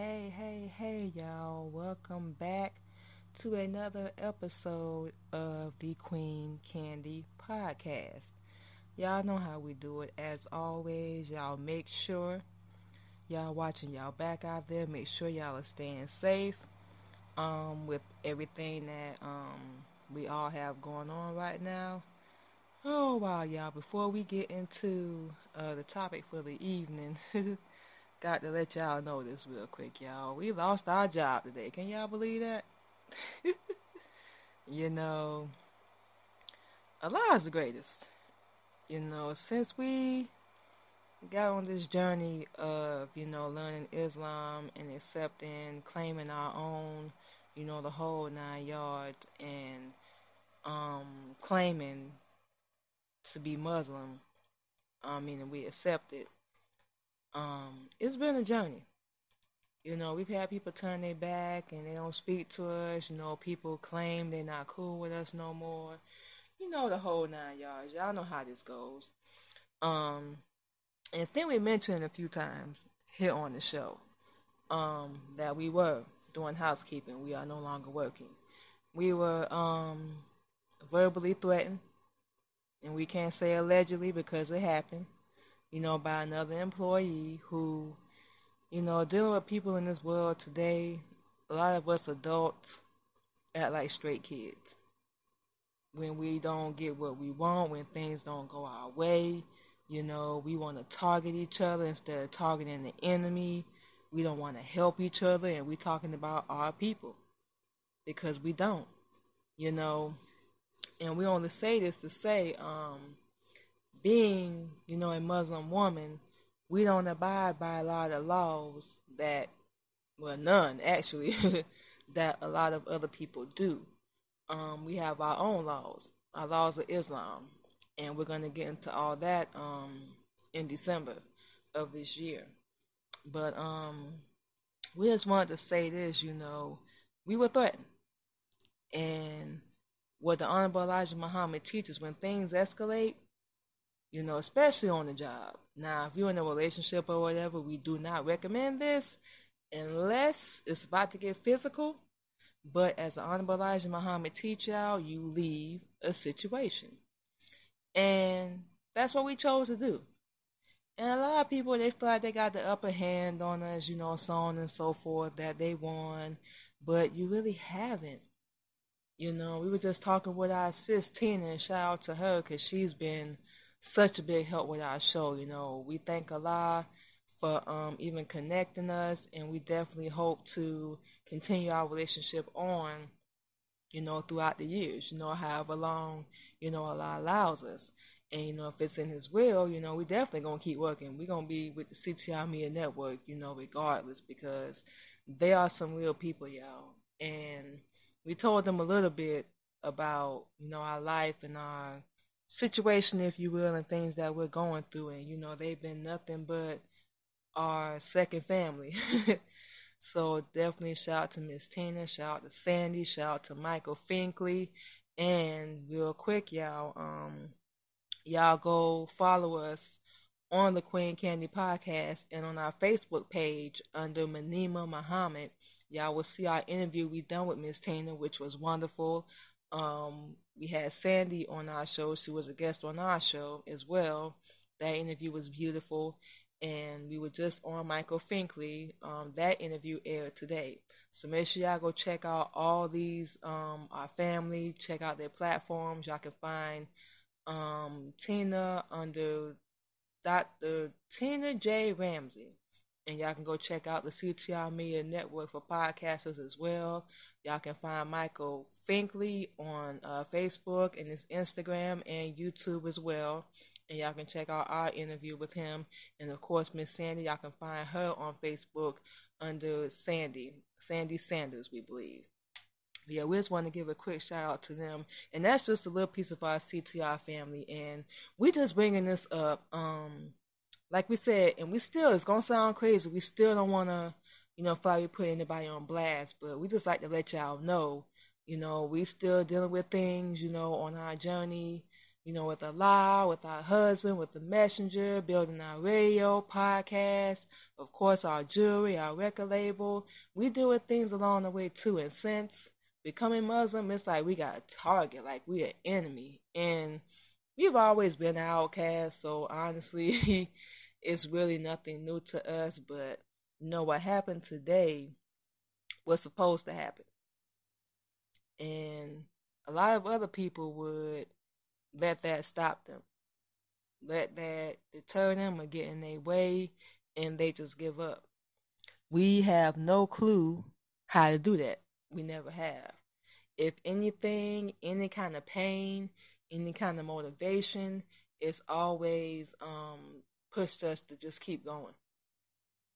Hey, hey, hey, y'all. Welcome back to another episode of the Queen Candy Podcast. Y'all know how we do it. As always, y'all make sure y'all watching y'all back out there. Make sure y'all are staying safe um, with everything that um, we all have going on right now. Oh, wow, y'all. Before we get into uh, the topic for the evening, got to let y'all know this real quick, y'all. We lost our job today. Can y'all believe that? you know, Allah's the greatest. You know, since we got on this journey of, you know, learning Islam and accepting, claiming our own, you know, the whole nine yards, and um, claiming to be Muslim, I mean, we accept it um, it's been a journey. You know, we've had people turn their back and they don't speak to us. You know, people claim they're not cool with us no more. You know the whole nine yards. Y'all know how this goes. Um, and I think we mentioned a few times here on the show um, that we were doing housekeeping. We are no longer working. We were um, verbally threatened, and we can't say allegedly because it happened you know, by another employee who, you know, dealing with people in this world today, a lot of us adults act like straight kids. When we don't get what we want, when things don't go our way, you know, we want to target each other instead of targeting the enemy. We don't want to help each other, and we're talking about our people because we don't, you know. And we only say this to say, um, being, you know, a Muslim woman, we don't abide by a lot of laws that, well, none actually, that a lot of other people do. Um, we have our own laws, our laws of Islam, and we're going to get into all that um, in December of this year. But um, we just wanted to say this, you know, we were threatened. And what the Honorable Elijah Muhammad teaches, when things escalate, you know, especially on the job. Now, if you're in a relationship or whatever, we do not recommend this unless it's about to get physical. But as the Honorable Elijah Muhammad teach y'all, you leave a situation. And that's what we chose to do. And a lot of people, they feel like they got the upper hand on us, you know, so on and so forth, that they won. But you really haven't. You know, we were just talking with our sis Tina, and shout out to her because she's been – such a big help with our show. You know, we thank Allah for um, even connecting us, and we definitely hope to continue our relationship on, you know, throughout the years, you know, however long, you know, Allah allows us. And, you know, if it's in His will, you know, we definitely going to keep working. We're going to be with the CTI Media Network, you know, regardless, because they are some real people, y'all. And we told them a little bit about, you know, our life and our situation, if you will, and things that we're going through. And, you know, they've been nothing but our second family. so definitely shout out to Miss Tina, shout out to Sandy, shout out to Michael Finkley. And real quick, y'all, um, y'all go follow us on the Queen Candy podcast and on our Facebook page under Manima Muhammad. Y'all will see our interview we done with Miss Tina, which was wonderful. Um, we had Sandy on our show. She was a guest on our show as well. That interview was beautiful. And we were just on Michael Finkley. Um, that interview aired today. So make sure y'all go check out all these, um, our family, check out their platforms. Y'all can find um, Tina under Dr. Tina J. Ramsey. And y'all can go check out the CTI Media Network for podcasters as well. Y'all can find Michael Finkley on uh, Facebook and his Instagram and YouTube as well. And y'all can check out our interview with him. And of course, Miss Sandy, y'all can find her on Facebook under Sandy, Sandy Sanders, we believe. Yeah, we just want to give a quick shout out to them. And that's just a little piece of our CTR family. And we just bringing this up. Um, like we said, and we still, it's going to sound crazy. We still don't want to you know, probably put anybody on blast, but we just like to let y'all know, you know, we still dealing with things, you know, on our journey, you know, with Allah, with our husband, with the messenger, building our radio, podcast, of course, our jewelry, our record label. We deal with things along the way too. And since becoming Muslim, it's like we got a target, like we an enemy. And we've always been an outcast, so honestly, it's really nothing new to us. But know what happened today was supposed to happen. And a lot of other people would let that stop them. Let that deter them or get in their way and they just give up. We have no clue how to do that. We never have. If anything, any kind of pain, any kind of motivation, it's always um, pushed us to just keep going.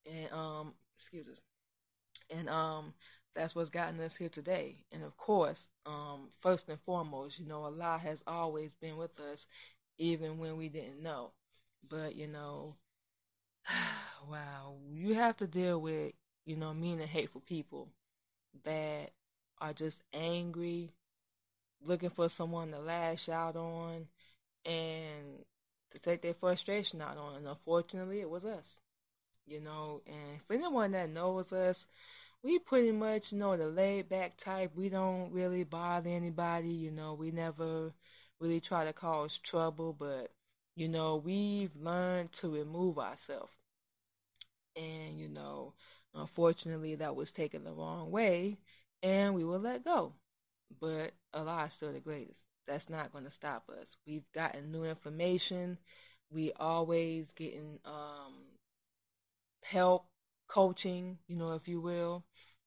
And um, excuse us. And um, that's what's gotten us here today. And of course, um, first and foremost, you know, Allah has always been with us, even when we didn't know. But you know, wow, you have to deal with you know mean and hateful people that are just angry, looking for someone to lash out on, and to take their frustration out on. And unfortunately, it was us. You know, and for anyone that knows us, we pretty much you know the laid back type. We don't really bother anybody. You know, we never really try to cause trouble, but you know, we've learned to remove ourselves. And you know, unfortunately, that was taken the wrong way, and we will let go. But Allah is still the greatest. That's not going to stop us. We've gotten new information. We always getting um, help coaching, you know, if you will,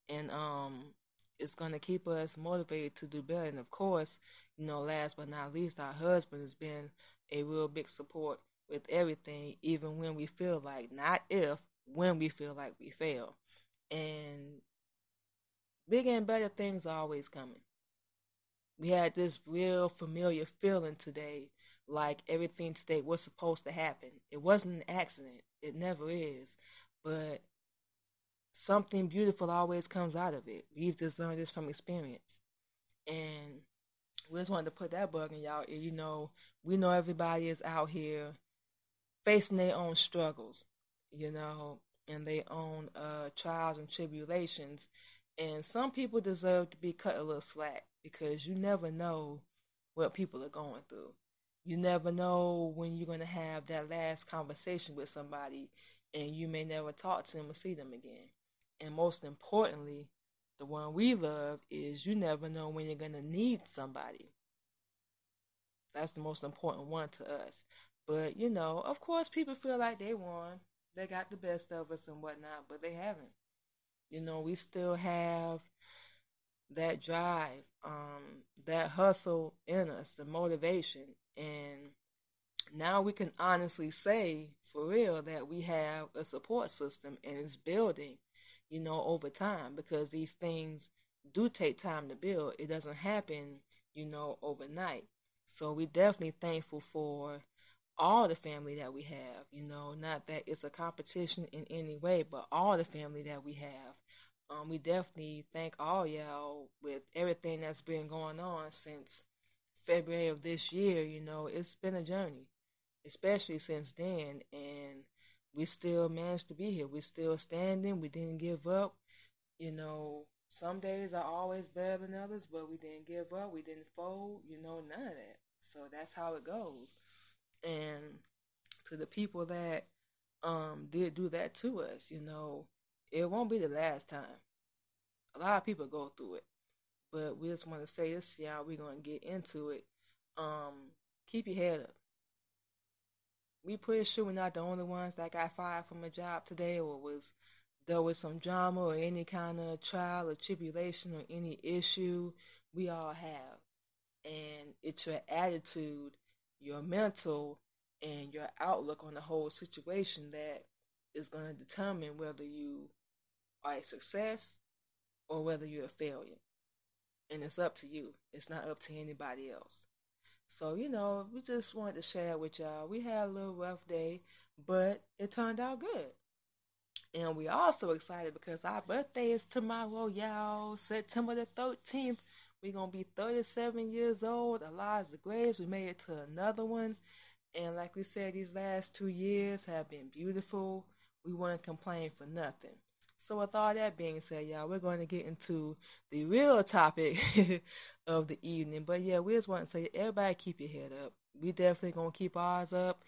and um, it's going to keep us motivated to do better. And of course, you know, last but not least, our husband has been a real big support with everything, even when we feel like, not if, when we feel like we fail. And bigger and better things are always coming. We had this real familiar feeling today, like everything today was supposed to happen. It wasn't an accident. It never is. But something beautiful always comes out of it. We've just learned this from experience. And we just wanted to put that bug in y'all. You know, we know everybody is out here facing their own struggles, you know, and their own uh, trials and tribulations. And some people deserve to be cut a little slack because you never know what people are going through. You never know when you're going to have that last conversation with somebody and you may never talk to them or see them again. And most importantly, the one we love is you never know when you're going to need somebody. That's the most important one to us. But, you know, of course, people feel like they won. They got the best of us and whatnot, but they haven't. You know, we still have that drive, um, that hustle in us, the motivation. And now we can honestly say, for real, that we have a support system and it's building you know, over time because these things do take time to build. It doesn't happen, you know, overnight. So we're definitely thankful for all the family that we have, you know, not that it's a competition in any way, but all the family that we have. Um, we definitely thank all y'all with everything that's been going on since February of this year. You know, it's been a journey, especially since then. And we still managed to be here. We're still standing. We didn't give up. You know, some days are always better than others, but we didn't give up. We didn't fold. You know, none of that. So that's how it goes. And to the people that um did do that to us, you know, it won't be the last time. A lot of people go through it, but we just want to say this, y'all. We're gonna get into it. Um, keep your head up we pretty sure we're not the only ones that got fired from a job today or was dealt with some drama or any kind of trial or tribulation or any issue. We all have. And it's your attitude, your mental, and your outlook on the whole situation that is going to determine whether you are a success or whether you're a failure. And it's up to you. It's not up to anybody else. So, you know, we just wanted to share with y'all. We had a little rough day, but it turned out good. And we also excited because our birthday is tomorrow, y'all. September the 13th. We're gonna be 37 years old. Allah's the greatest. We made it to another one. And like we said, these last two years have been beautiful. We wouldn't complain for nothing. So with all that being said, y'all, we're going to get into the real topic of the evening. But yeah, we just want to say everybody keep your head up. We definitely gonna keep ours up.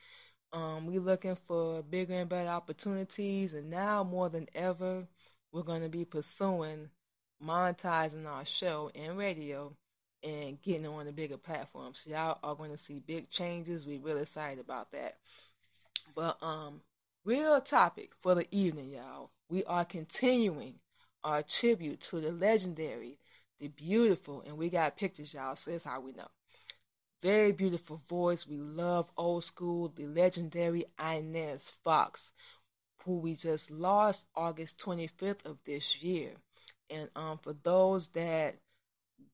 Um, we looking for bigger and better opportunities, and now more than ever, we're gonna be pursuing monetizing our show and radio and getting on the bigger platforms. So y'all are going to see big changes. We're really excited about that. But um, real topic for the evening, y'all. We are continuing our tribute to the legendary, the beautiful, and we got pictures, y'all. So that's how we know. Very beautiful voice. We love old school, the legendary Inez Fox, who we just lost August 25th of this year. And um, for those that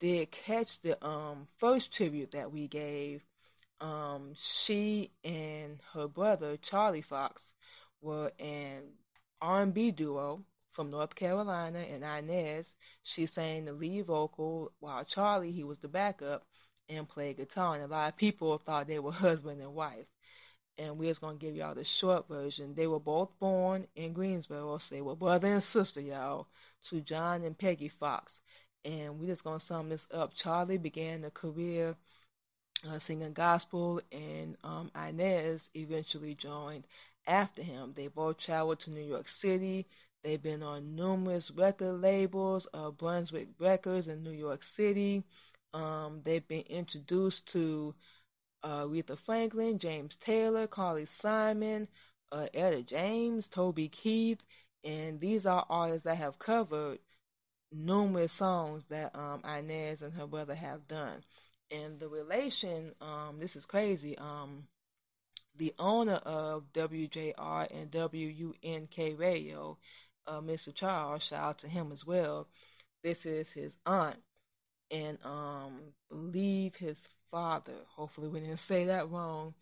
did catch the um, first tribute that we gave, um, she and her brother Charlie Fox were an R&B duo from North Carolina, and Inez she sang the lead vocal while Charlie he was the backup and played guitar. And a lot of people thought they were husband and wife. And we're just gonna give y'all the short version. They were both born in Greensboro, so they were brother and sister, y'all to John and Peggy Fox. And we're just to sum this up. Charlie began a career uh, singing gospel, and um, Inez eventually joined after him. They both traveled to New York City. They've been on numerous record labels, uh, Brunswick Records in New York City. Um, they've been introduced to uh, Aretha Franklin, James Taylor, Carly Simon, uh, Etta James, Toby Keith, and these are artists that have covered numerous songs that um, Inez and her brother have done. And the relation, um, this is crazy. Um, the owner of WJR and WUNK Radio, uh, Mr. Charles, shout out to him as well. This is his aunt, and um, believe his father. Hopefully, we didn't say that wrong.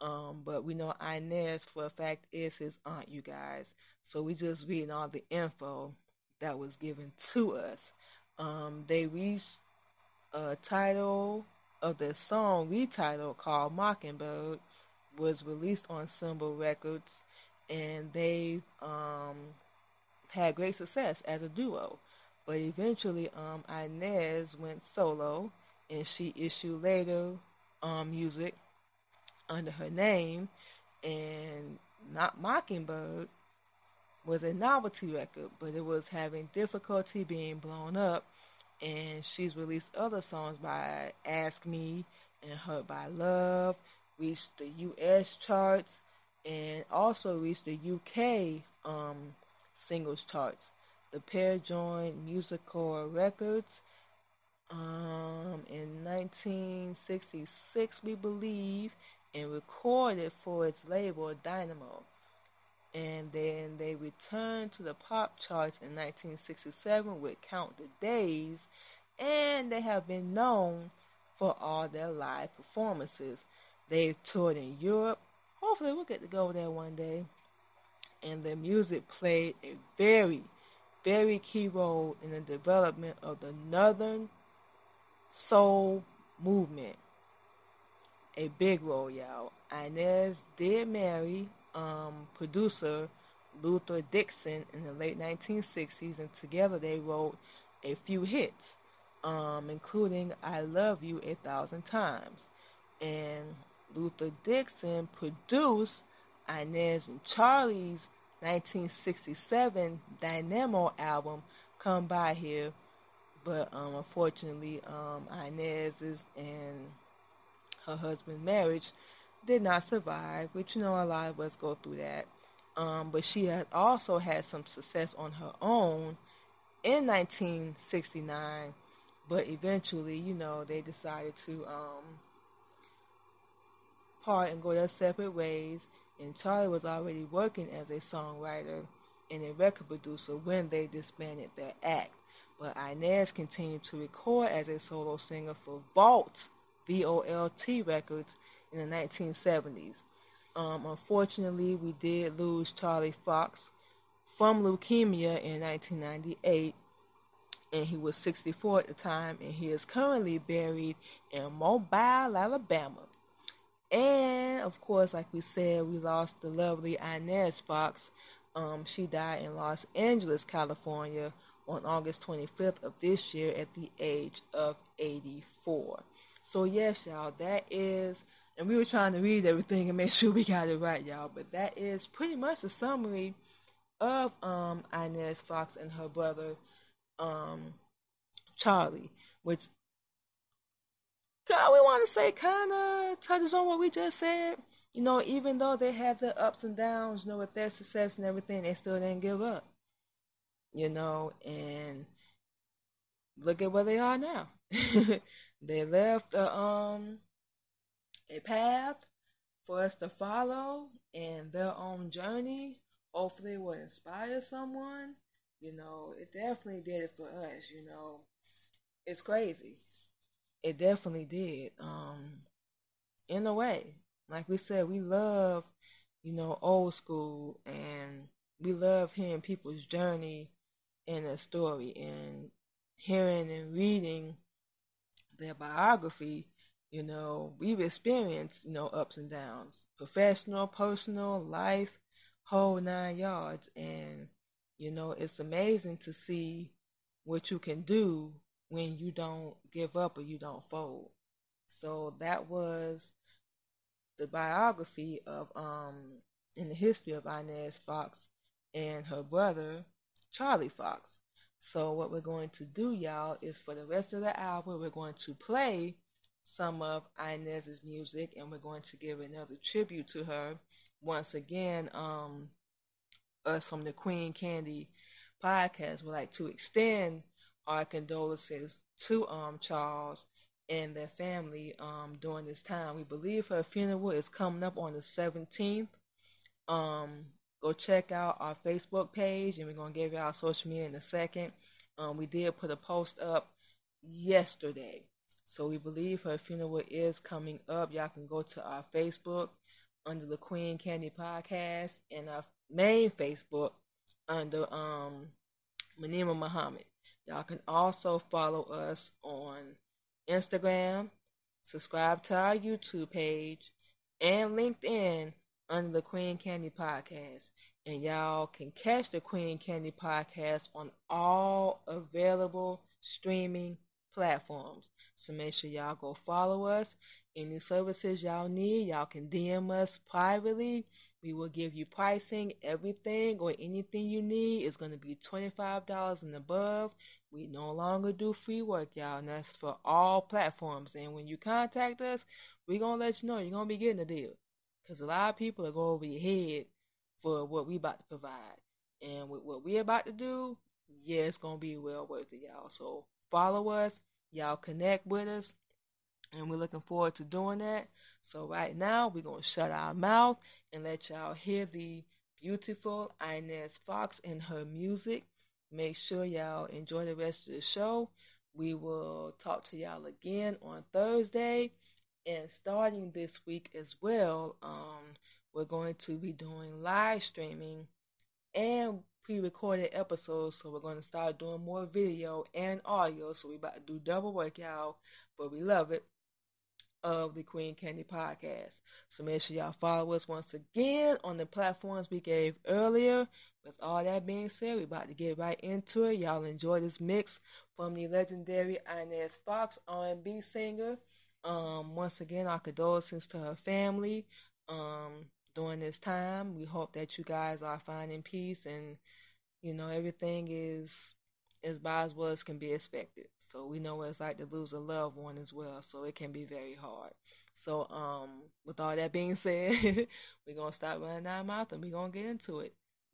Um, but we know Inez for a fact is his aunt, you guys. So we just reading all the info that was given to us. Um, they reached a title of the song retitled called Mockingbird was released on Symbol Records and they um, had great success as a duo. But eventually um, Inez went solo and she issued later um, music under her name, and not Mockingbird was a novelty record, but it was having difficulty being blown up. And she's released other songs by Ask Me and Hurt by Love, reached the U.S. charts, and also reached the U.K. Um, singles charts. The pair joined Musicor Records um, in 1966, we believe, and recorded for its label Dynamo. And then they returned to the pop charts in 1967 with Count the Days, and they have been known for all their live performances. They've toured in Europe. Hopefully, we'll get to go there one day. And their music played a very, very key role in the development of the Northern Soul movement a big role, y'all. Inez did marry um, producer Luther Dixon in the late 1960s, and together they wrote a few hits, um, including I Love You a Thousand Times. And Luther Dixon produced Inez and Charlie's 1967 Dynamo album, Come By Here. But um, unfortunately, um, Inez's and her husband's marriage did not survive, which you know a lot of us go through that. Um, but she had also had some success on her own in 1969, but eventually, you know, they decided to um, part and go their separate ways. And Charlie was already working as a songwriter and a record producer when they disbanded their act. But Inez continued to record as a solo singer for Vault VOLT records in the 1970s. Um, unfortunately, we did lose Charlie Fox from leukemia in 1998, and he was 64 at the time, and he is currently buried in Mobile, Alabama. And of course, like we said, we lost the lovely Inez Fox. Um, she died in Los Angeles, California on August 25th of this year at the age of 84. So, yes, y'all, that is, and we were trying to read everything and make sure we got it right, y'all, but that is pretty much a summary of um, Inez Fox and her brother um, Charlie, which God, we want to say kind of touches on what we just said. You know, even though they had their ups and downs, you know, with their success and everything, they still didn't give up. You know, and look at where they are now. they left a um a path for us to follow and their own journey. Hopefully, will inspire someone you know, it definitely did it for us, you know. It's crazy. It definitely did. Um in a way. Like we said, we love, you know, old school and we love hearing people's journey in a story and hearing and reading their biography, you know, we've experienced, you know, ups and downs, professional, personal, life, whole nine yards. And you know, it's amazing to see what you can do when you don't give up or you don't fold. So that was the biography of um in the history of Inez Fox and her brother Charlie Fox. So what we're going to do, y'all, is for the rest of the hour we're going to play some of Inez's music and we're going to give another tribute to her. Once again, um, us from the Queen Candy podcast would like to extend our condolences to um Charles and their family um during this time. We believe her funeral is coming up on the 17th. Um go check out our Facebook page and we're going to give you our social media in a second. Um we did put a post up yesterday. So we believe her funeral is coming up. Y'all can go to our Facebook under the Queen Candy podcast and our main Facebook under um Manima Muhammad. Y'all can also follow us on Instagram, subscribe to our YouTube page, and LinkedIn under the Queen Candy Podcast. And y'all can catch the Queen Candy Podcast on all available streaming platforms. So make sure y'all go follow us. Any services y'all need, y'all can DM us privately we will give you pricing. Everything or anything you need is going to be $25 and above. We no longer do free work, y'all, and that's for all platforms. And when you contact us, we're going to let you know you're going to be getting a deal. Because a lot of people are going over your head for what we about to provide. And with what we're about to do, yeah, it's going to be well worth it, y'all. So follow us. Y'all connect with us. And we're looking forward to doing that. So right now, we're going to shut our mouth and let y'all hear the beautiful Inez Fox and her music. Make sure y'all enjoy the rest of the show. We will talk to y'all again on Thursday. And starting this week as well, um, we're going to be doing live streaming and pre-recorded episodes. So we're going to start doing more video and audio. So we about to do double work, y'all. But we love it of the Queen Candy podcast. So make sure y'all follow us once again on the platforms we gave earlier. With all that being said, we're about to get right into it. Y'all enjoy this mix from the legendary Inez Fox, R&B singer. Um, once again, our condolences to her family um, during this time. We hope that you guys are finding peace and you know everything is as bad as well as can be expected. So we know what it's like to lose a loved one as well. So it can be very hard. So um, with all that being said, we're gonna stop running our mouth and we're gonna get into it.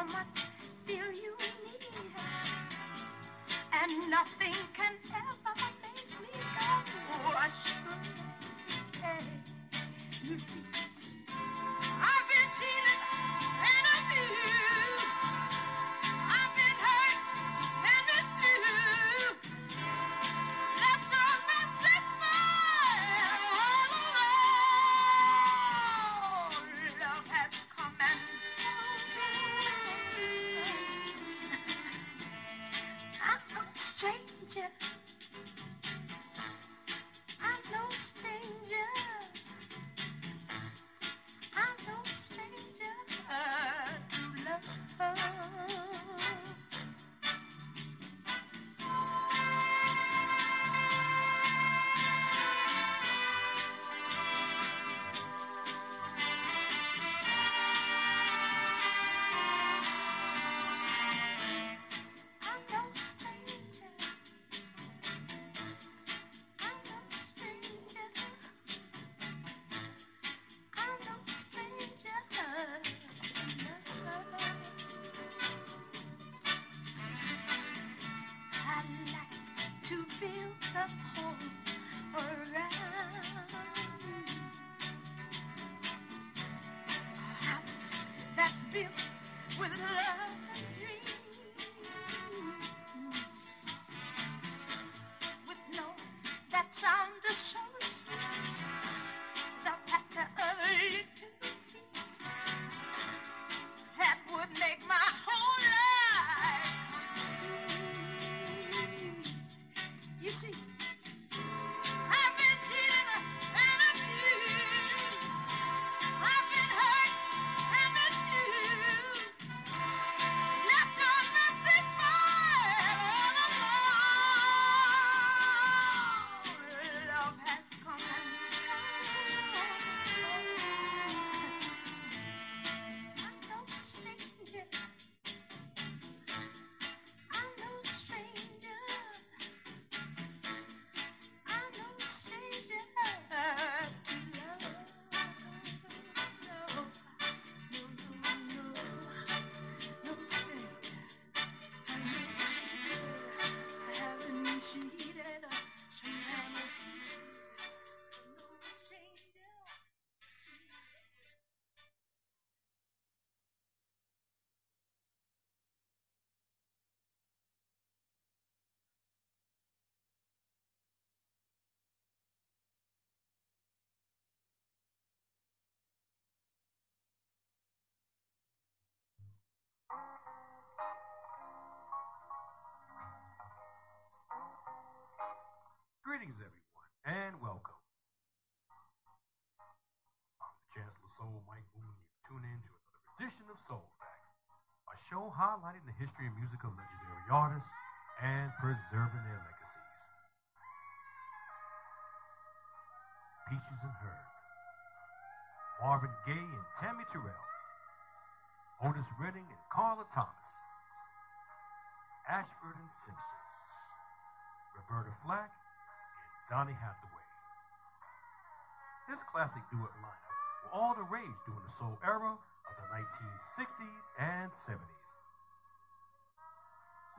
how much fear you need. And nothing can ever make me go oh, astray. You see. Yeah. to build the home around me. A house that's built with love. Greetings, everyone, and welcome. I'm the Chancellor of Soul, Mike Boone, and you tune in to another edition of Soul Facts, a show highlighting the history and music of legendary artists and preserving their legacies. Peaches and Herb, Marvin Gaye and Tammy Terrell, Otis Redding and Carla Thomas, Ashford and Simpson, Roberta Flack, Donny Hathaway. This classic duet lineup were all the rage during the soul era of the 1960s and 70s.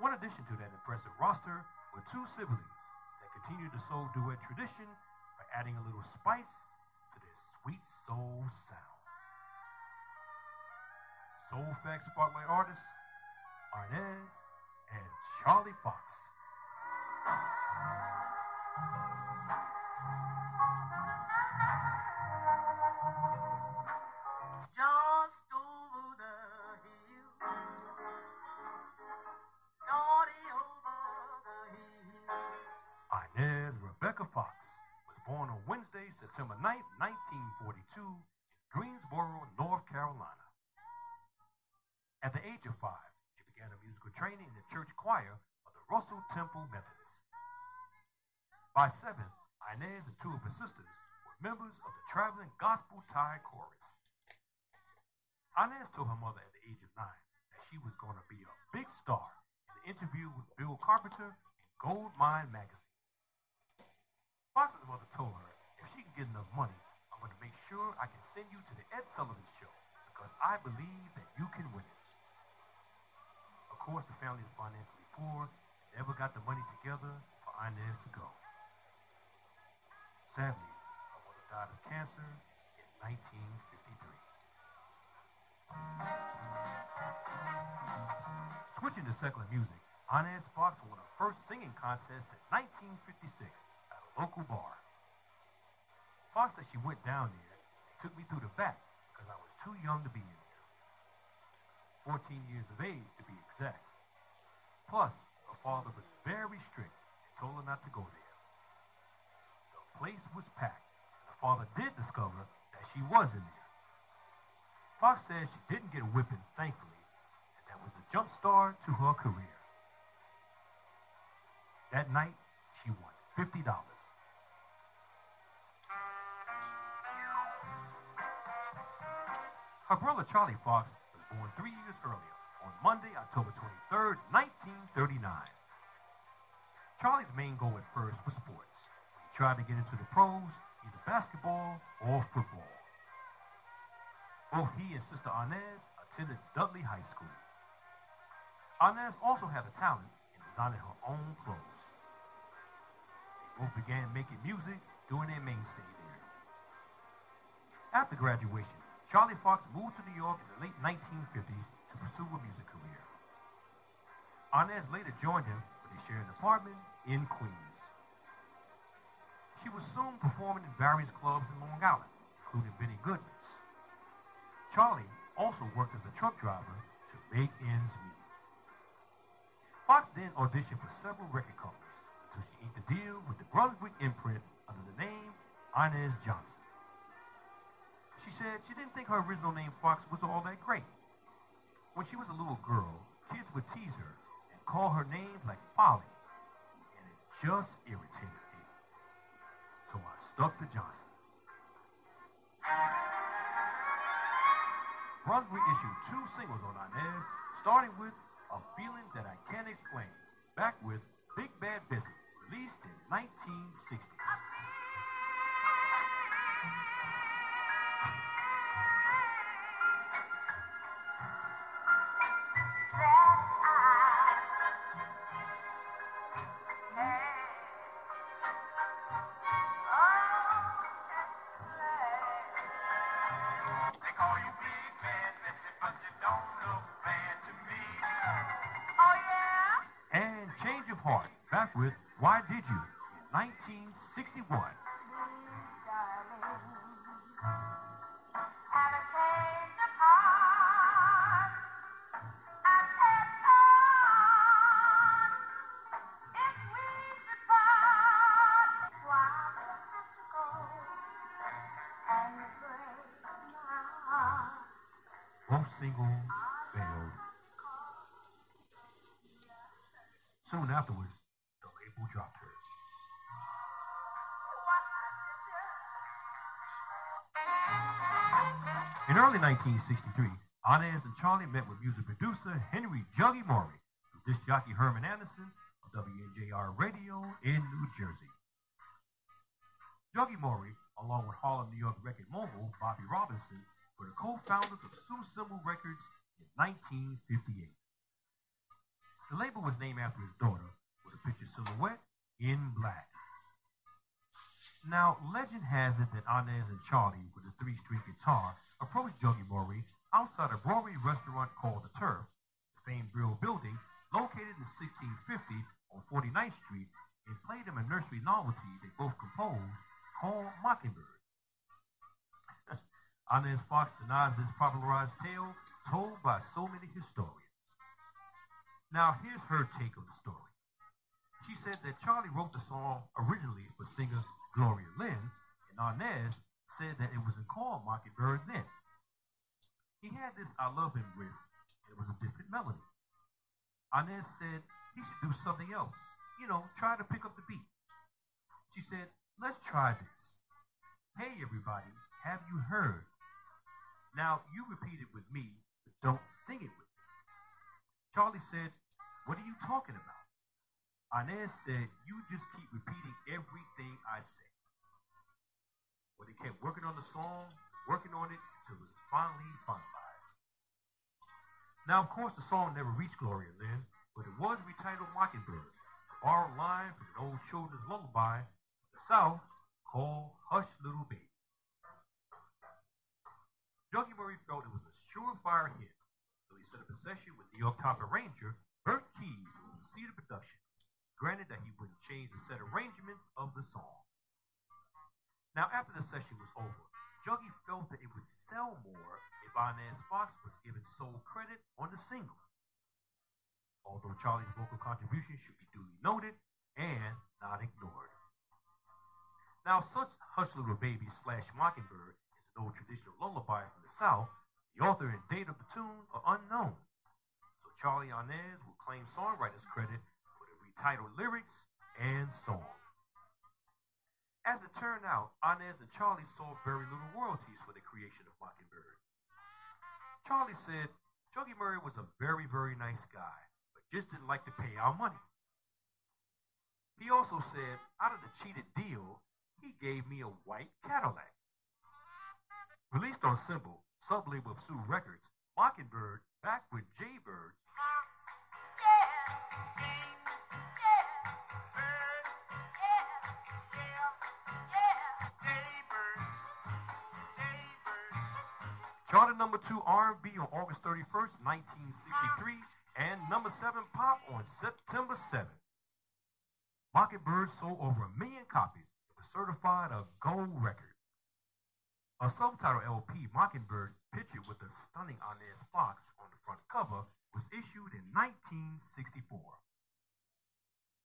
One addition to that impressive roster were two siblings that continued the soul duet tradition by adding a little spice to their sweet soul sound. Soul Facts Spotlight artists, Inez and Charlie Fox. September 9, 1942, in Greensboro, North Carolina. At the age of five, she began her musical training in the church choir of the Russell Temple Methodists. By seven, Inez and two of her sisters were members of the traveling gospel Tide chorus. Inez told her mother at the age of nine that she was going to be a big star in an interview with Bill Carpenter in Goldmine magazine. Fox's mother told her if she can get enough money, I'm going to make sure I can send you to the Ed Sullivan Show because I believe that you can win it. Of course, the family is financially poor. never got the money together for Inez to go. Sadly, her mother died of cancer in 1953. Switching to secular music, Inez Fox won her first singing contest in 1956 at a local bar. Fox said she went down there and took me through the back because I was too young to be in there. 14 years of age, to be exact. Plus, her father was very strict and told her not to go there. The place was packed, her father did discover that she was in there. Fox says she didn't get a whipping, thankfully, and that was a jump start to her career. That night, she won $50. Her brother Charlie Fox was born three years earlier, on Monday, October 23, 1939. Charlie's main goal at first was sports. Tried to get into the pros, either basketball or football. Both he and sister Inez attended Dudley High School. Inez also had a talent in designing her own clothes. They both began making music, doing their mainstay there. After graduation, Charlie Fox moved to New York in the late 1950s to pursue a music career. Inez later joined him when they shared an apartment in Queens. She was soon performing in various clubs in Long Island, including Benny Goodman's. Charlie also worked as a truck driver to make ends meet. Fox then auditioned for several record companies until she inked a deal with the Brunswick imprint under the name Inez Johnson. She said she didn't think her original name Fox was all that great. When she was a little girl, kids would tease her and call her names like Folly, and it just irritated me. To Johnson. Brunswick issued two singles on Inez, starting with A Feeling That I Can't Explain, back with Big Bad Busy, released in 1960. They Back with Why Did You 1961. In 1963, Inez and Charlie met with music producer Henry Juggy Murray and disc jockey Herman Anderson of WNJR Radio in New Jersey. Juggy Murray, along with Harlem, New York record mogul Bobby Robinson, were the co-founders of Sue Symbol Records in 1958. The label was named after his daughter, with a picture silhouette in black. Now, legend has it that Inez and Charlie, with a three-string guitar, approached Juggy Murray outside a Broadway restaurant called The Turf, the famed Brill building, located in 1650 on 49th Street, and played him a nursery novelty they both composed called Mockingbird. Inez Fox denies this popularized tale told by so many historians. Now, here's her take on the story. She said that Charlie wrote the song originally for singer Gloria Lynne, and Inez said that it wasn't called Mockingbird then. He had this I Love Him riff, it was a different melody. Inez said he should do something else. You know, try to pick up the beat. She said, let's try this. Hey, everybody, have you heard? Now, you repeat it with me, but don't sing it with me. Charlie said, what are you talking about? Inez said, you just keep repeating everything I say. Well, they kept working on the song, working on it, till it was finally finalized. Now, of course, the song never reached Gloria Lynne, but it was retitled Mockingbird, borrowed line from an old children's lullaby, the South, called Hush Little Baby. Juggy Murray felt it was a surefire hit, so he set up a session with New York top arranger Bert Keyes to oversee the production, granted that he wouldn't change the set arrangements of the song. Now, after the session was over, Juggy felt that it would sell more if Inez Fox was given sole credit on the single. Although Charlie's vocal contribution should be duly noted and not ignored. Now, such Hush Little Baby slash Mockingbird is an old traditional lullaby from the South. The author and date of the tune are unknown. So Charlie Inez will claim songwriter's credit for the retitled lyrics and song. As it turned out, Inez and Charlie saw very little royalties for the creation of Mockingbird. Charlie said Juggy Murray was a very, very nice guy, but just didn't like to pay our money. He also said, out of the cheated deal, he gave me a white Cadillac. Released on Symbol, sublabel of Sue Records, Mockingbird, back with Jaybird, number two R&B on August 31st, 1963, and number seven pop on September 7th. Mockingbird sold over a million copies. Was certified a gold record. A self-titled LP, Mockingbird, pictured with the stunning Inez Fox on the front cover, was issued in 1964.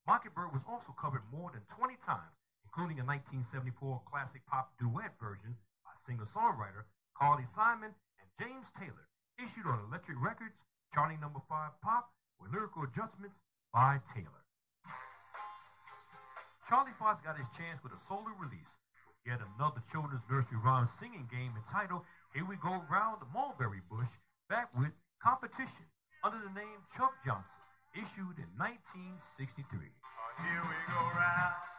Mockingbird was also covered more than 20 times, including a 1974 classic pop duet version by singer-songwriter Carly Simon James Taylor, issued on Elektra Records, charting number 5 pop with lyrical adjustments by Taylor. Charlie Fox got his chance with a solo release yet another children's nursery rhyme singing game entitled Here We Go Round the Mulberry Bush, back with Competition under the name Chuck Johnson, issued in 1963. Here we go round.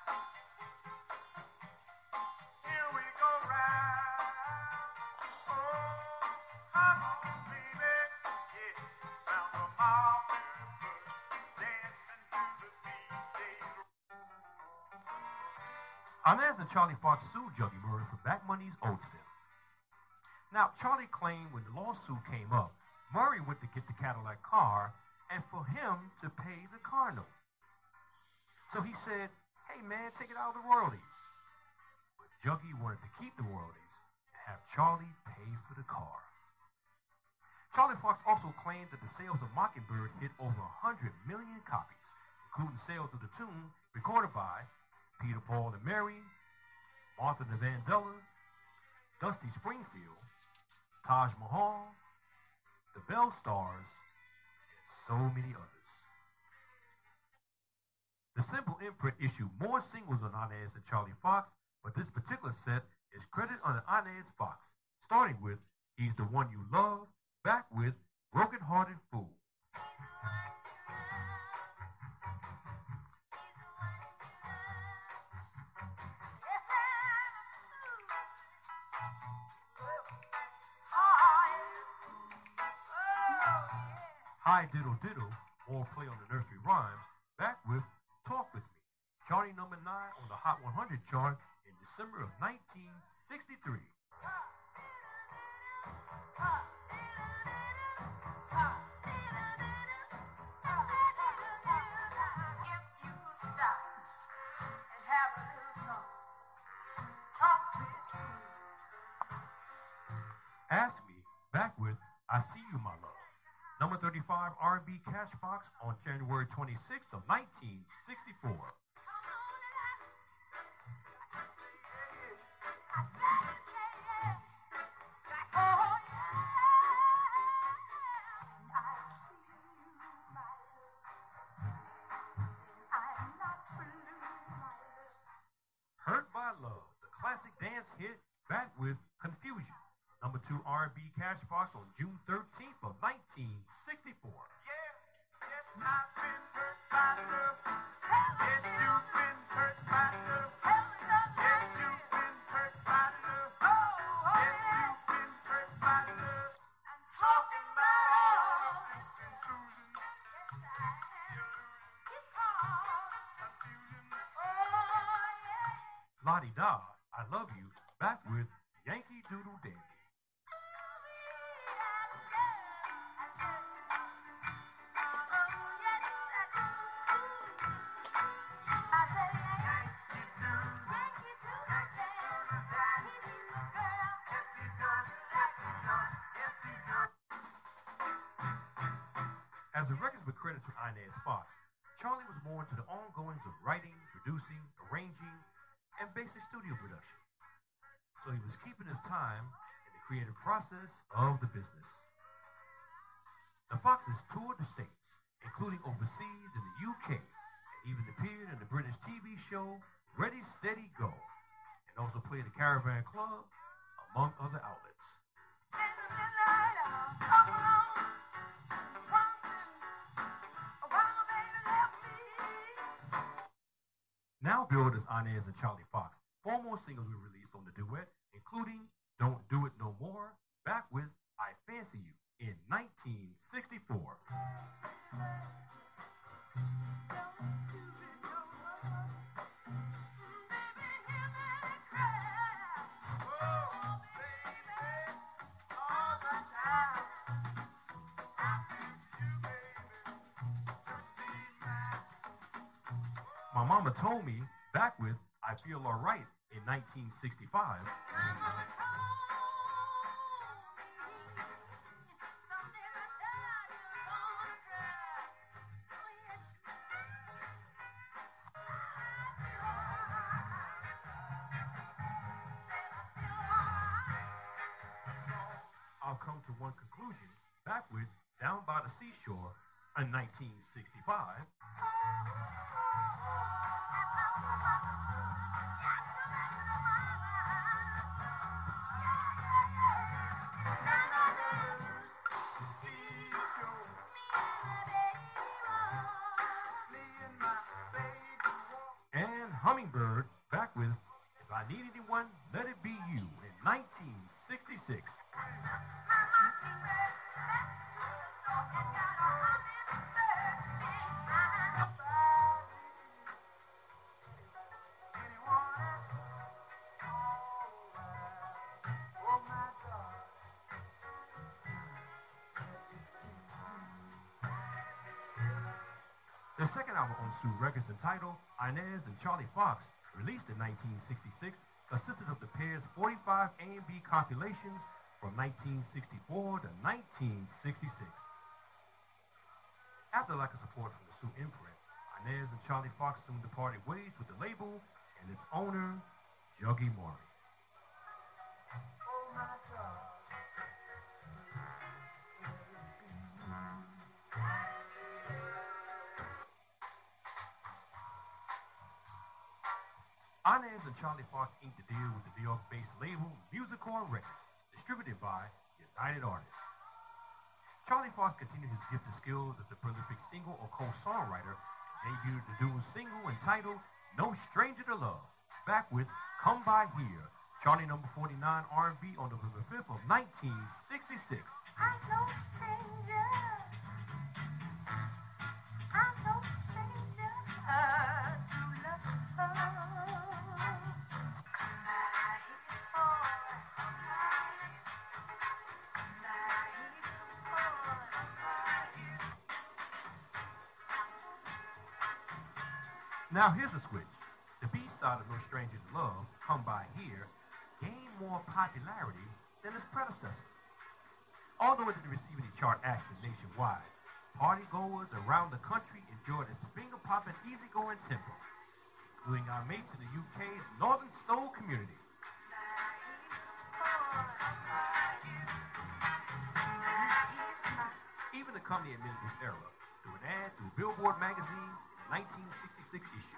Inez and Charlie Fox sued Juggy Murray for back monies owed to them. Now, Charlie claimed when the lawsuit came up, Murray went to get the Cadillac car and for him to pay the car note. So he said, hey man, take it out of the royalties. But Juggy wanted to keep the royalties and have Charlie pay for the car. Charlie Fox also claimed that the sales of Mockingbird hit over 100 million copies, including sales of the tune recorded by Peter, Paul, and Mary, Martha the Vandellas, Dusty Springfield, Taj Mahal, the Belle Stars, and so many others. The Symbol imprint issued more singles on Inez and Charlie Fox, but this particular set is credited on Inez Fox, starting with He's the One You Love, back with Broken Hearted Fool. Hi Diddle Diddle, or play on the nursery rhymes, back with Talk With Me, charting number 9 on the Hot 100 chart in December of 1963. Ask Me, back with I See You, My Love. Number 35 R&B Cash Box on January 26th of 1964. Hurt by Love, the classic dance hit, back with Confusion. Number two, R&B Cash Box on June 13th of 1964. Yes, I've been hurt by love. Yes, you've been hurt by love. Yes, you've been hurt by love. Oh, oh, yes, I'm talking about this. Yes, I Oh, yeah. Da, I love you, back with creative process of the business. The Foxes toured the states, including overseas in the UK, and even appeared in the British TV show Ready, Steady, Go, and also played the Caravan Club, among other outlets. Now billed as Inez and Charlie Fox, four more singles were released Feel Alright in 1965. I'll come to one conclusion back with Down by the Seashore in 1965. Let It Be You in 1966. Their second album on Sue Records entitled Inez and Charlie Fox, released in 1966, consisted of the pair's 45 A&B compilations from 1964 to 1966. After lack of support from the Sue imprint, Inez and Charlie Fox soon departed ways with the label and its owner, Juggy Murray. Fox inked a deal with the New York-based label Musicor Records, distributed by United Artists. Charlie Fox continued his gifted skills as a prolific single or co-songwriter, debuted the duo single entitled No Stranger to Love, back with Come By Here, Charlie number 49 R&B on November 5th of 1966. I'm no stranger. Now here's a switch. The B-side of No Stranger to Love, Come By Here, gained more popularity than its predecessor. Although it didn't receive any chart action nationwide, partygoers around the country enjoyed its finger-popping, easygoing tempo, including our mates in the UK's Northern Soul community. Even the company admitted this error through an ad through Billboard magazine in 1966 issue.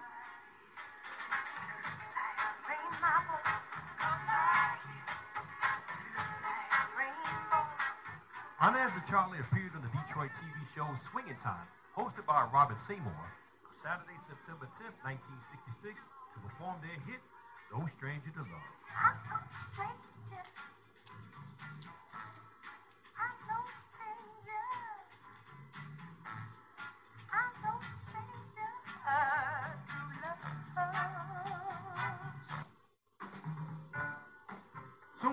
And Charlie appeared on the Detroit TV show Swingin' Time, hosted by Robert Seymour, Saturday, September 10th, 1966, to perform their hit, No Stranger to Love. I'm no stranger.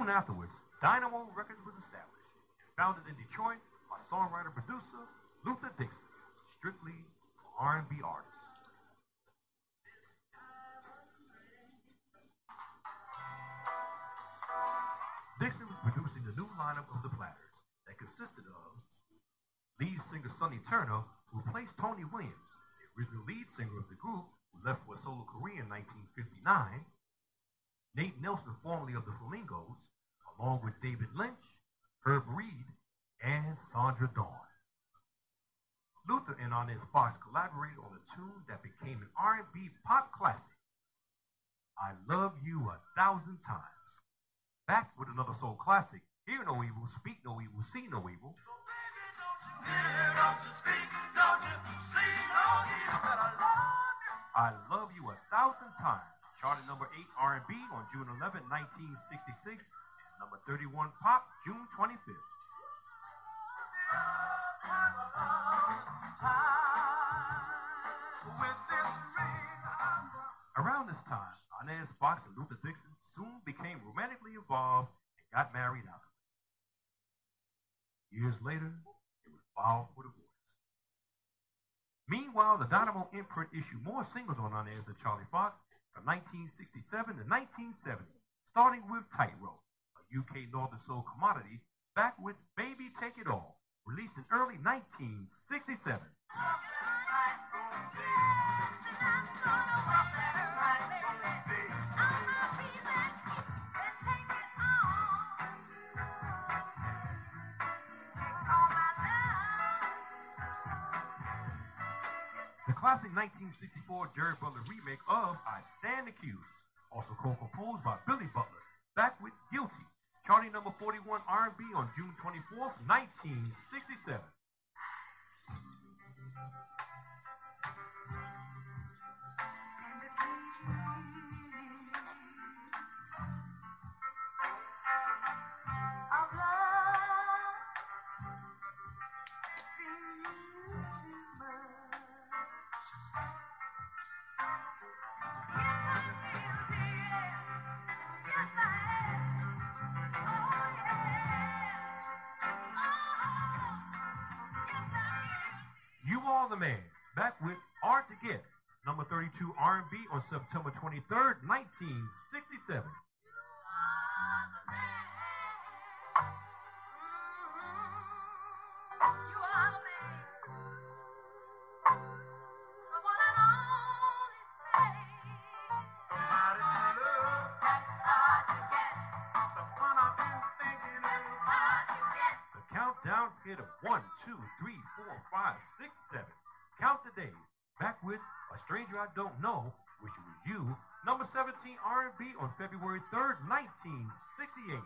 Soon afterwards, Dynamo Records was established, founded in Detroit by songwriter-producer Luther Dixon, strictly R&B artists. Dixon was producing the new lineup of the Platters that consisted of lead singer Sonny Turner, who replaced Tony Williams, the original lead singer of the group, who left for a solo career in 1959, Nate Nelson, formerly of the Flamingos, along with David Lynch, Herb Reed, and Sandra Dawn. Luther and Inez Fox collaborated on a tune that became an R&B pop classic, I Love You a Thousand Times. Back with another soul classic, Hear No Evil, Speak No Evil, See No Evil, I Love You a Thousand Times, charted number 8 R&B on June 11, 1966, and number 31 pop, June 25th. Around this time, Inez Fox and Luther Dixon soon became romantically involved and got married out. Years later, it was filed for divorce. Meanwhile, the Dynamo imprint issued more singles on Inez than Charlie Fox from 1967 to 1970, starting with Tightrope, UK Northern Soul commodity, back with Baby Take It All, released in early 1967. The classic 1964 Jerry Butler remake of I Stand Accused, also co-composed by Billy Butler, charting number 41 R&B on June 24th, 1967. 32 R&B on September 23rd, 1967. 17 R&B on February 3rd, 1968.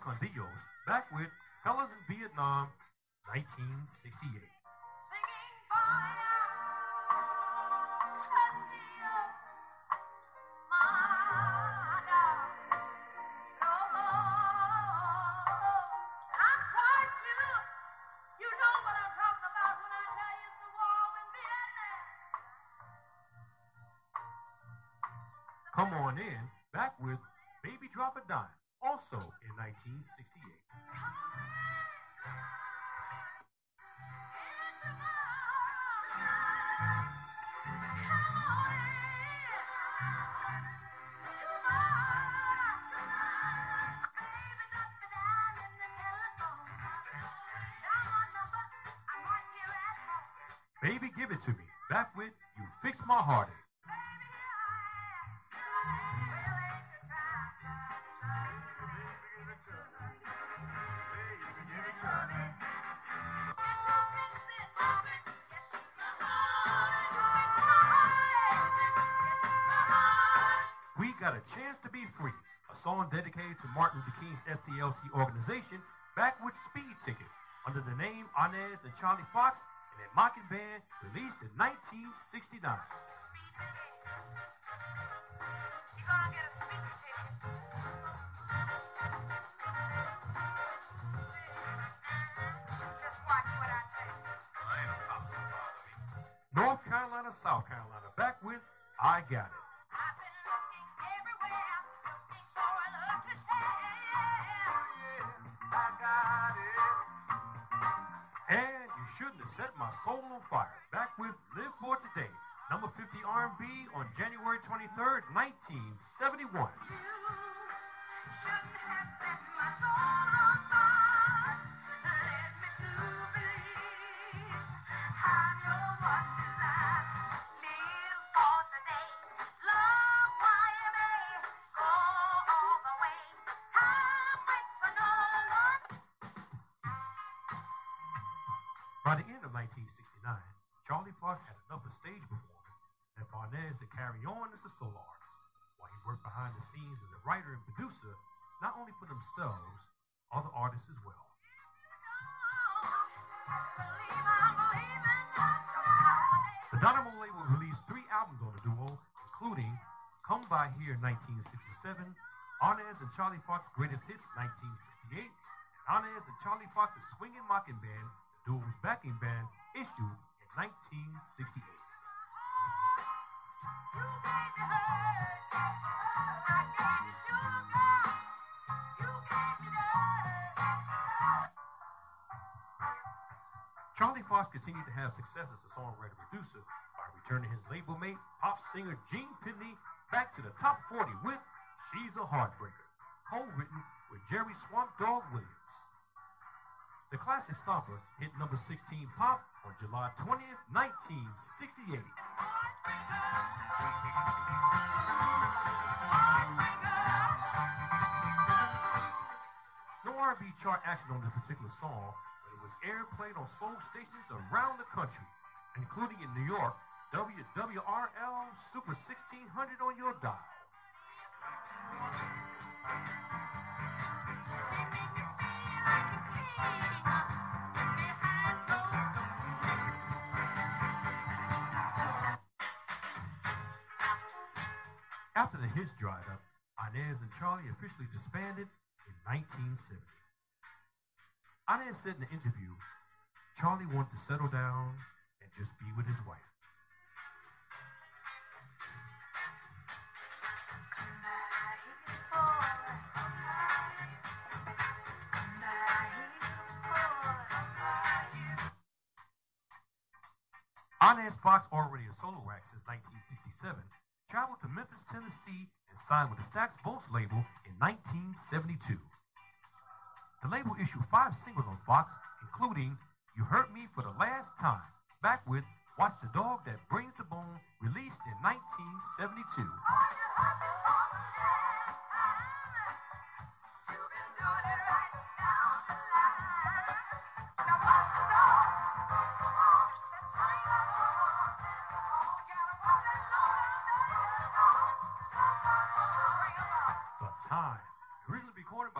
Vaya Con Dios, back with Fellas in Vietnam, 1968. Dedicated to Martin Luther King's SCLC organization, back with Speed Ticket, under the name Inez and Charlie Fox and a mocking band set my soul on fire. Back with Live for Today, number 50 R&B on January 23rd, 1971. 1967, Inez and Charlie Fox Greatest Hits 1968, and Inez and Charlie Fox's Swingin' Mocking Band, the duo's backing band, issued in 1968. You gave me hurt. I gave you sugar. You gave me love. Charlie Fox continued to have success as a songwriter producer by returning his label mate, pop singer Gene Pitney, back to the top 40 with She's a Heartbreaker, co-written with Jerry Swamp Dogg Williams. The classic stomper hit number 16 pop on July 20th, 1968. No R&B chart action on this particular song, but it was airplayed on soul stations around the country, including in New York, WWRL Super 1600 on your dial. After the hits dried up, Inez and Charlie officially disbanded in 1970. Inez said in the interview, Charlie wanted to settle down and just be with his wife. Inez Fox, already a solo act since 1967, traveled to Memphis, Tennessee, and signed with the Stax Volts label in 1972. The label issued five singles on Fox, including You Hurt Me for the Last Time, back with Watch the Dog That Brings the Bone, released in 1972.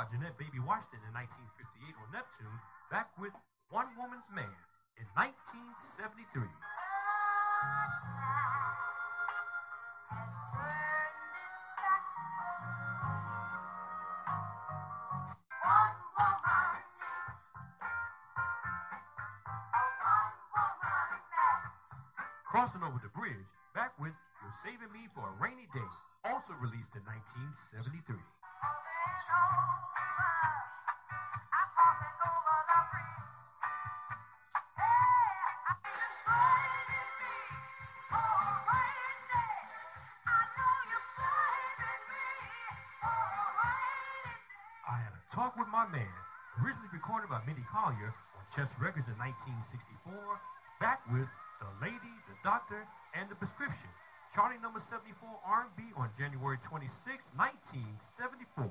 By Jeanette Baby Washington in 1958 on Neptune, back with One Woman's Man in 1973. Crossing over the bridge, back with You're Saving Me for a Rainy Day, also released in 1973. Man, originally recorded by Mitty Collier on Chess Records in 1964, back with The Lady, The Doctor, and The Prescription, charting number 74 R&B on January 26, 1974.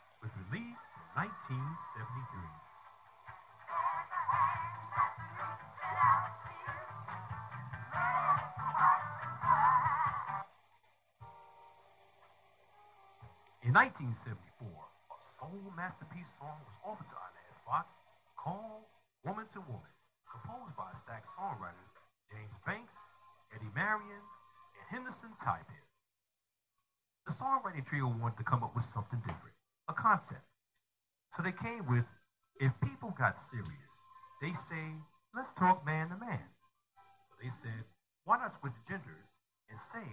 1973. In 1974, a soul masterpiece song was offered to Inez Fox called Woman to Woman, composed by Stax songwriters James Banks, Eddie Marion, and Henderson Thigpen. The songwriting trio wanted to come up with something different, a concept. So they came with If People Got Serious, they say, let's talk man to man. So they said, why not switch genders and say,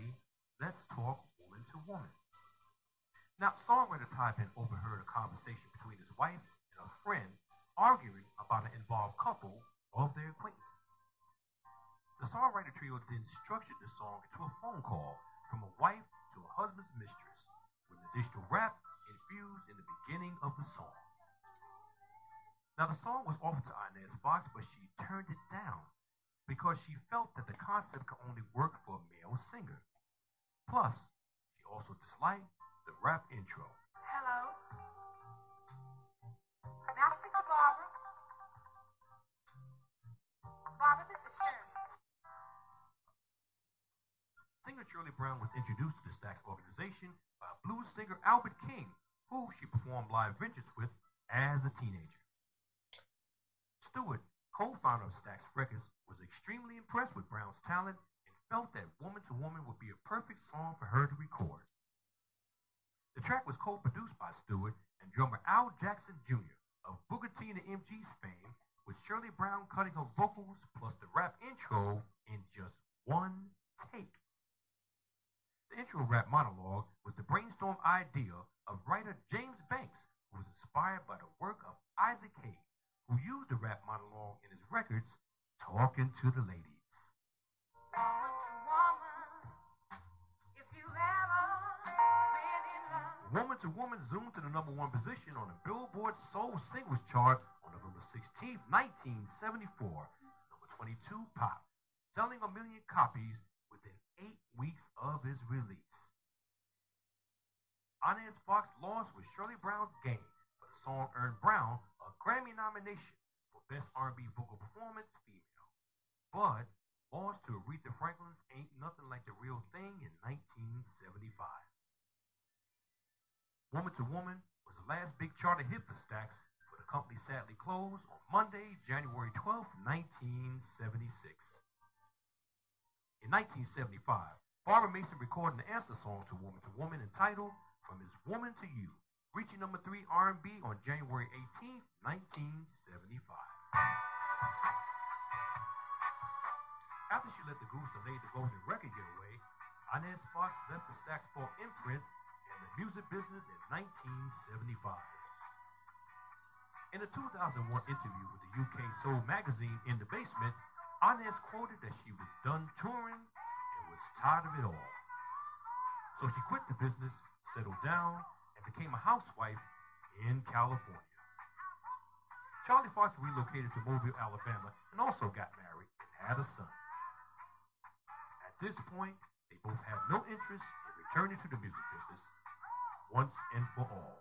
let's talk woman to woman? Now, songwriter Thigpen overheard a conversation between his wife and a friend arguing about an involved couple of their acquaintances. The songwriter trio then structured the song into a phone call from a wife to a husband's mistress, with additional rap infused in the beginning of the song. Now, the song was offered to Inez Fox, but she turned it down because she felt that the concept could only work for a male singer. Plus, she also disliked the rap intro. Hello. May I speak to Barbara? Barbara, this is Sharon. Singer Shirley Brown was introduced to the Stax organization by blues singer Albert King, who she performed live ventures with as a teenager. Stewart, co-founder of Stax Records, was extremely impressed with Brown's talent and felt that Woman to Woman would be a perfect song for her to record. The track was co-produced by Stewart and drummer Al Jackson Jr. of Booker T and the MG's fame, with Shirley Brown cutting her vocals plus the rap intro in just one take. The intro rap monologue was the brainstorm idea of writer James Banks, who was inspired by the work of Isaac Hayes, who used the rap monologue in his records, Talking to the Ladies. Woman to woman, zoomed to the number one position on the Billboard Soul Singles Chart on November 16, 1974, number 22 pop, selling a million copies within eight weeks of its release. Inez Fox lost with Shirley Brown's Game, song earned Brown a Grammy nomination for Best R&B Vocal Performance Female, but lost to Aretha Franklin's Ain't Nothing Like the Real Thing in 1975. Woman to Woman was the last big charter hit for Stax, but the company sadly closed on Monday, January 12, 1976. In 1975, Barbara Mason recorded an answer song to Woman to Woman entitled From His Woman to You, reaching number three R&B on January 18, 1975. After she let the Goose delay the Golden Record get away, Inez Fox left the Paul imprint in the music business in 1975. In a 2001 interview with the UK Soul magazine In the Basement, Inez quoted that she was done touring and was tired of it all. So she quit the business, settled down, became a housewife in California. Charlie Fox relocated to Mobile, Alabama, and also got married and had a son. At this point, they both had no interest in returning to the music business once and for all.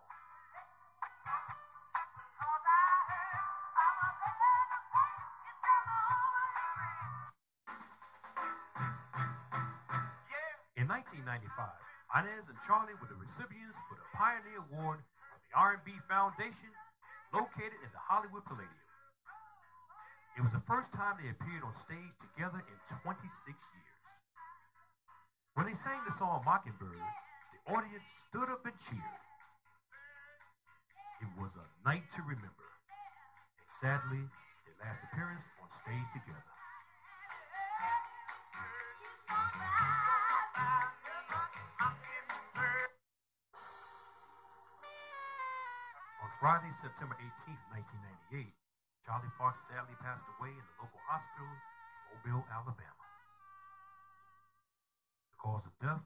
In 1995, Inez and Charlie were the recipients for the Pioneer Award of the R&B Foundation, located in the Hollywood Palladium. It was the first time they appeared on stage together in 26 years. When they sang the song Mockingbird, the audience stood up and cheered. It was a night to remember. And sadly, their last appearance on stage together. Friday, September 18, 1998, Charlie Fox sadly passed away in the local hospital in Mobile, Alabama. The cause of death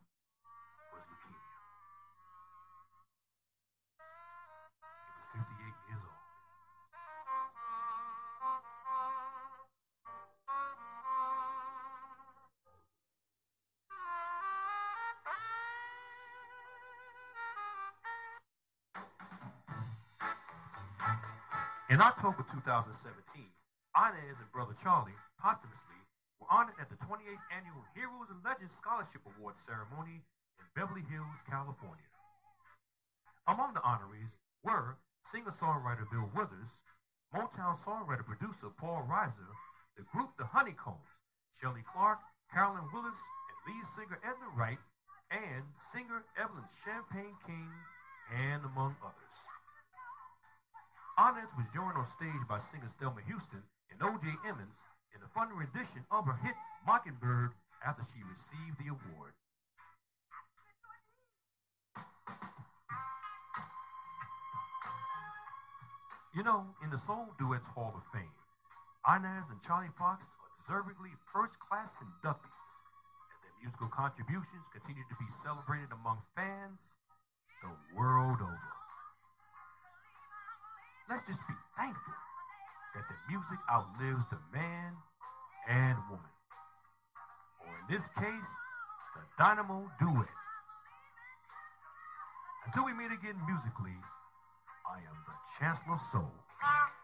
In October 2017, Inez and brother Charlie posthumously were honored at the 28th annual Heroes and Legends Scholarship Award ceremony in Beverly Hills, California. Among the honorees were singer-songwriter Bill Withers, Motown songwriter-producer Paul Riser, the group The Honey Cone, Shelley Clark, Carolyn Willis, and lead singer Edna Wright, and singer Evelyn Champagne King, and among others. Inez was joined on stage by singers Thelma Houston and O.J. Emmons in a fun rendition of her hit Mockingbird after she received the award. You know, in the Soul Duets Hall of Fame, Inez and Charlie Fox are deservedly first-class inductees as their musical contributions continue to be celebrated among fans the world over. Let's just be thankful that the music outlives the man and woman. Or in this case, the Dynamo Duet. Until we meet again musically, I am the Chancellor Soul. Soul